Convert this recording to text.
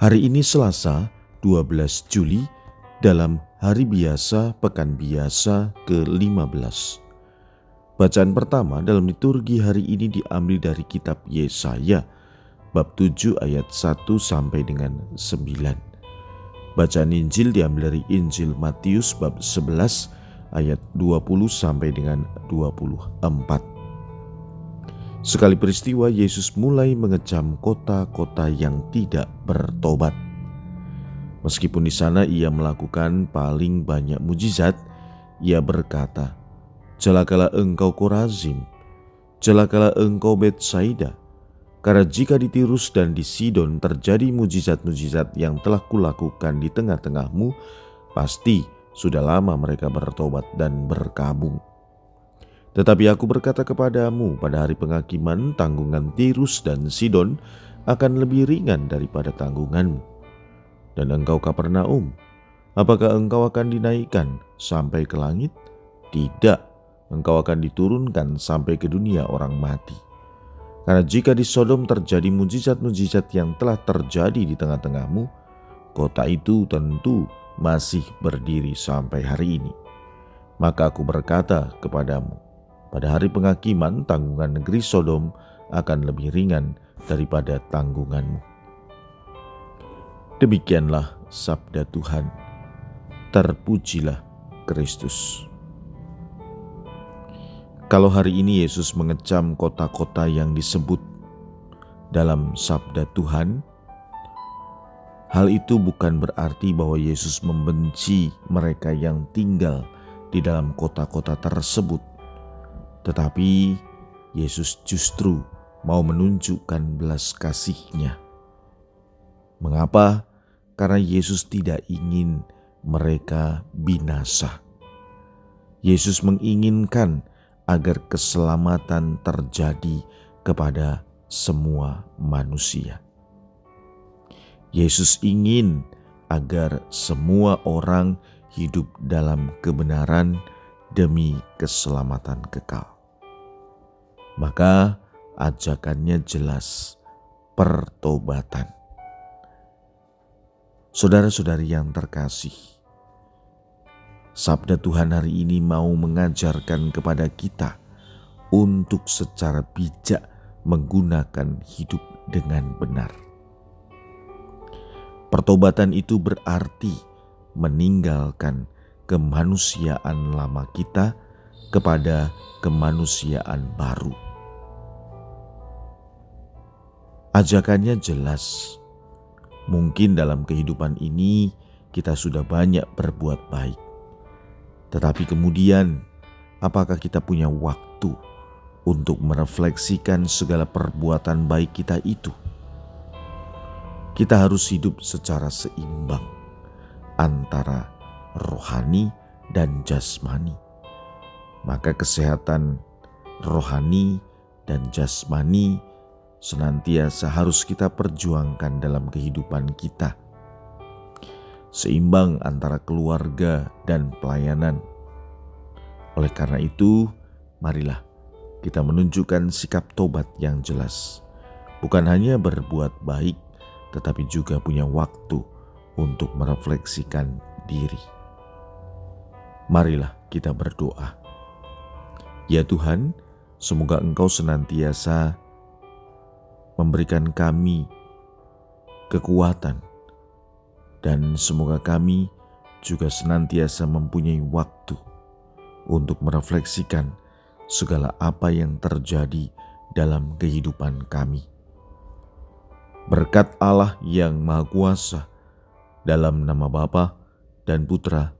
Hari ini Selasa 12 Juli dalam hari biasa pekan biasa ke-15. Bacaan pertama dalam liturgi hari ini diambil dari kitab Yesaya bab 7 ayat 1 sampai dengan 9. Bacaan Injil diambil dari Injil Matius bab 11 ayat 20 sampai dengan 24. Sekali peristiwa Yesus mulai mengecam kota-kota yang tidak bertobat. Meskipun di sana ia melakukan paling banyak mujizat, ia berkata, Celakalah engkau Korazim, celakalah engkau Betsaida, karena jika di Tirus dan di Sidon terjadi mujizat-mujizat yang telah kulakukan di tengah-tengahmu, pasti sudah lama mereka bertobat dan berkabung. Tetapi aku berkata kepadamu, pada hari penghakiman tanggungan Tirus dan Sidon akan lebih ringan daripada tanggunganmu. Dan engkau Kapernaum, apakah engkau akan dinaikkan sampai ke langit? Tidak, engkau akan diturunkan sampai ke dunia orang mati. Karena jika di Sodom terjadi mujizat-mujizat yang telah terjadi di tengah-tengahmu, kota itu tentu masih berdiri sampai hari ini. Maka aku berkata kepadamu, pada hari penghakiman, tanggungan negeri Sodom akan lebih ringan daripada tanggunganmu. Demikianlah sabda Tuhan. Terpujilah Kristus. Kalau hari ini Yesus mengecam kota-kota yang disebut dalam sabda Tuhan, hal itu bukan berarti bahwa Yesus membenci mereka yang tinggal di dalam kota-kota tersebut tetapi Yesus justru mau menunjukkan belas kasihnya. Mengapa? Karena Yesus tidak ingin mereka binasa. Yesus menginginkan agar keselamatan terjadi kepada semua manusia. Yesus ingin agar semua orang hidup dalam kebenaran demi keselamatan kekal. Maka ajakannya jelas, pertobatan. Saudara-saudari yang terkasih, sabda Tuhan hari ini mau mengajarkan kepada kita untuk secara bijak menggunakan hidup dengan benar. Pertobatan itu berarti meninggalkan kemanusiaan lama kita kepada kemanusiaan baru. Ajakannya jelas. Mungkin dalam kehidupan ini kita sudah banyak berbuat baik. Tetapi kemudian, apakah kita punya waktu untuk merefleksikan segala perbuatan baik kita itu? Kita harus hidup secara seimbang antara rohani dan jasmani. Maka kesehatan rohani dan jasmani senantiasa harus kita perjuangkan dalam kehidupan kita. Seimbang antara keluarga dan pelayanan. Oleh karena itu, marilah kita menunjukkan sikap tobat yang jelas. Bukan hanya berbuat baik, tetapi juga punya waktu untuk merefleksikan diri. Marilah kita berdoa. Ya Tuhan, semoga Engkau senantiasa memberikan kami kekuatan, dan semoga kami juga senantiasa mempunyai waktu untuk merefleksikan segala apa yang terjadi dalam kehidupan kami. Berkat Allah yang Maha Kuasa, dalam nama Bapa dan Putra